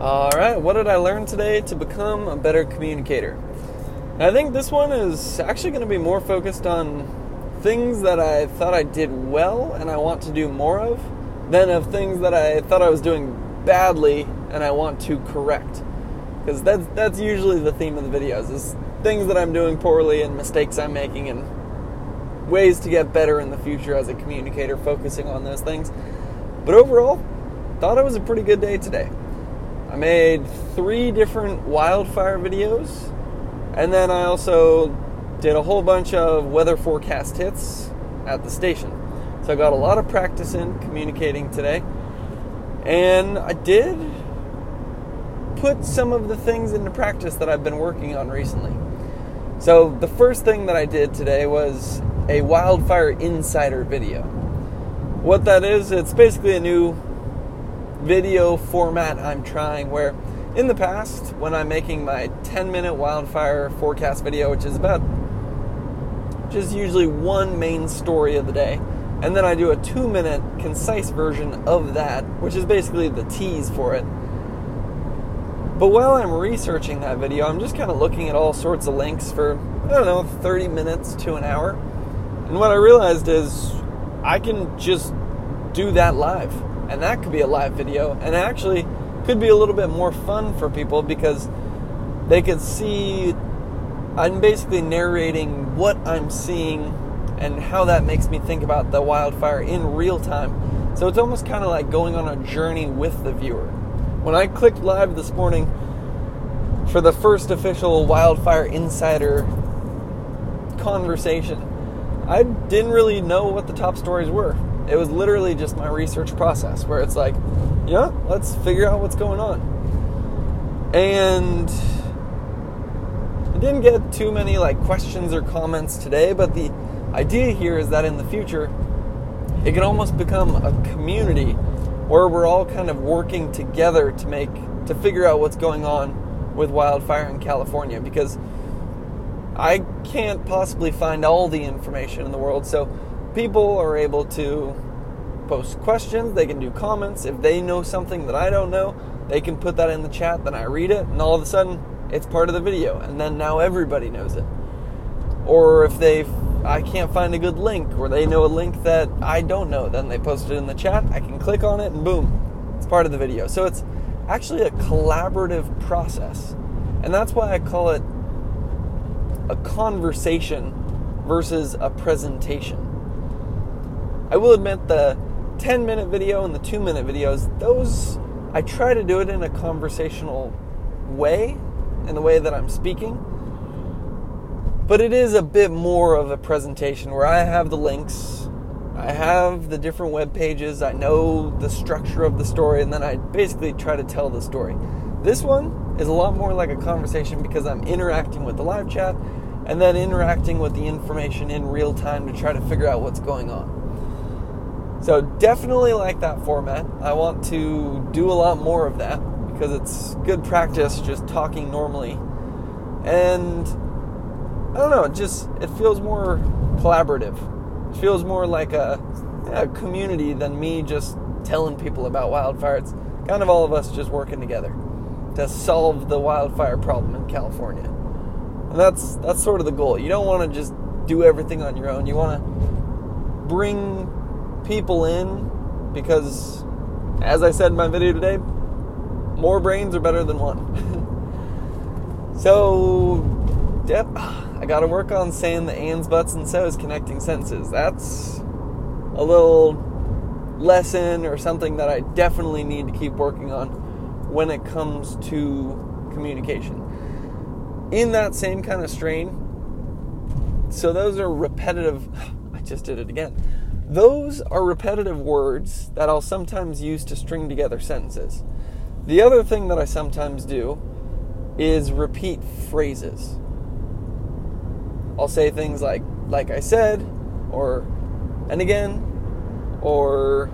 All right, what did I learn today to become a better communicator? I think this one is actually going to be more focused on things that I thought I did well and I want to do more of than of things that I thought I was doing badly and I want to correct. Because that's that's usually the theme of the videos is things that I'm doing poorly and mistakes I'm making and ways to get better in the future as a communicator focusing on those things. But overall, thought it was a pretty good day today. I made three different wildfire videos, and then I also did a whole bunch of weather forecast hits at the station. So I got a lot of practice in communicating today. And I did put some of the things into practice that I've been working on recently. So the first thing that I did today was a wildfire insider video. What that is, it's basically a new video format I'm trying where in the past when I'm making my 10 minute wildfire forecast video, which is about just usually one main story of the day, and then I do a two minute concise version of that, which is basically the tease for it. But while I'm researching that video, I'm just kind of looking at all sorts of links for, I don't know, 30 minutes to an hour. And what I realized is I can just do that live and that could be a live video and actually could be a little bit more fun for people because they could see I'm basically narrating what I'm seeing and how that makes me think about the wildfire in real time. So it's almost kind of like going on a journey with the viewer. When I clicked live this morning for the first official Wildfire Insider conversation, I didn't really know what the top stories were. It was literally just my research process where it's like, yeah, let's figure out what's going on. And I didn't get too many like questions or comments today, but the idea here is that in the future, it can almost become a community where we're all kind of working together to make to figure out what's going on with wildfire in California because I can't possibly find all the information in the world. So people are able to post questions, they can do comments. If they know something that I don't know, they can put that in the chat, then I read it, and all of a sudden it's part of the video, and then now everybody knows it. Or if they I can't find a good link, or they know a link that I don't know, then they post it in the chat, I can click on it and boom, it's part of the video. So it's actually a collaborative process. And that's why I call it a conversation versus a presentation. I will admit the 10 minute video and the 2 minute videos, those I try to do it in a conversational way, in the way that I'm speaking. But it is a bit more of a presentation where I have the links, I have the different web pages, I know the structure of the story, and then I basically try to tell the story. This one is a lot more like a conversation because I'm interacting with the live chat and then interacting with the information in real time to try to figure out what's going on. So definitely like that format. I want to do a lot more of that because it's good practice just talking normally. And I don't know, it just it feels more collaborative. It feels more like a, a community than me just telling people about wildfire. It's kind of all of us just working together to solve the wildfire problem in California. And that's that's sort of the goal. You don't want to just do everything on your own. You want to bring people in because, as I said in my video today, more brains are better than one. so, yep, I got to work on saying the ands, buts, and so's connecting sentences. That's a little lesson or something that I definitely need to keep working on when it comes to communication. In that same kind of strain, so those are repetitive. I just did it again those are repetitive words that I'll sometimes use to string together sentences. The other thing that I sometimes do is repeat phrases. I'll say things like, like I said, or, and again, or,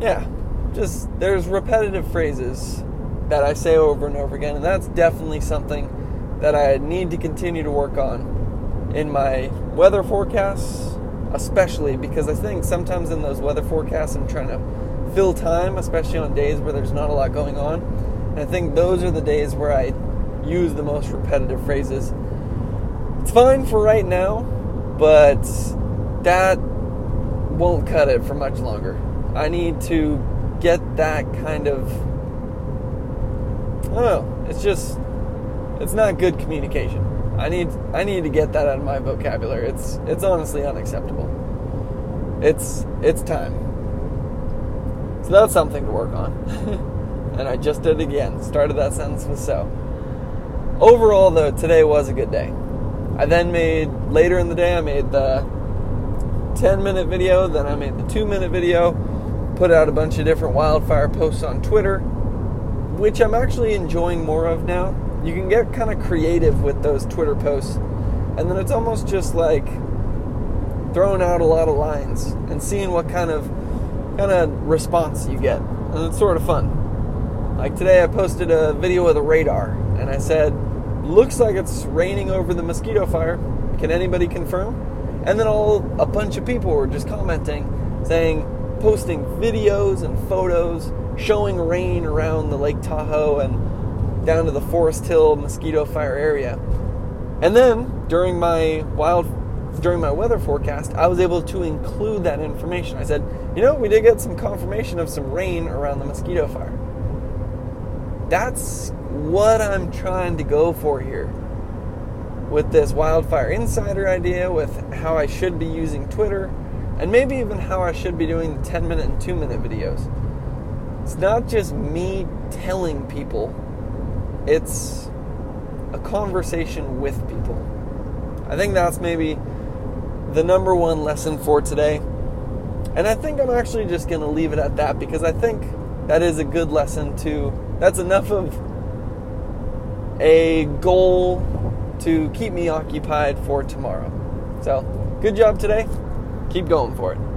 yeah, just there's repetitive phrases that I say over and over again, and that's definitely something that I need to continue to work on in my weather forecasts especially because I think sometimes in those weather forecasts I'm trying to fill time, especially on days where there's not a lot going on. And I think those are the days where I use the most repetitive phrases. It's fine for right now, but that won't cut it for much longer. I need to get that kind of. I don't know. It's just. It's not good communication. I need I need to get that out of my vocabulary. It's it's honestly unacceptable. It's it's time. So that's something to work on. and I just did again. Started that sentence with so. Overall though, today was a good day. I then made later in the day I made the 10 minute video, then I made the 2 minute video, put out a bunch of different wildfire posts on Twitter, which I'm actually enjoying more of now you can get kind of creative with those Twitter posts, and then it's almost just like throwing out a lot of lines and seeing what kind of kind of response you get, and it's sort of fun. Like today, I posted a video with a radar, and I said, "Looks like it's raining over the mosquito fire. Can anybody confirm?" And then all a bunch of people were just commenting, saying, posting videos and photos showing rain around the Lake Tahoe and down to the Foresthill mosquito fire area. And then during my wild during my weather forecast, I was able to include that information. I said, you know, we did get some confirmation of some rain around the mosquito fire. That's what I'm trying to go for here with this wildfire insider idea, with how I should be using Twitter, and maybe even how I should be doing the 10 minute and 2 minute videos. It's not just me telling people it's a conversation with people. I think that's maybe the number one lesson for today. And I think I'm actually just going to leave it at that because I think that is a good lesson to, that's enough of a goal to keep me occupied for tomorrow. So, good job today. Keep going for it.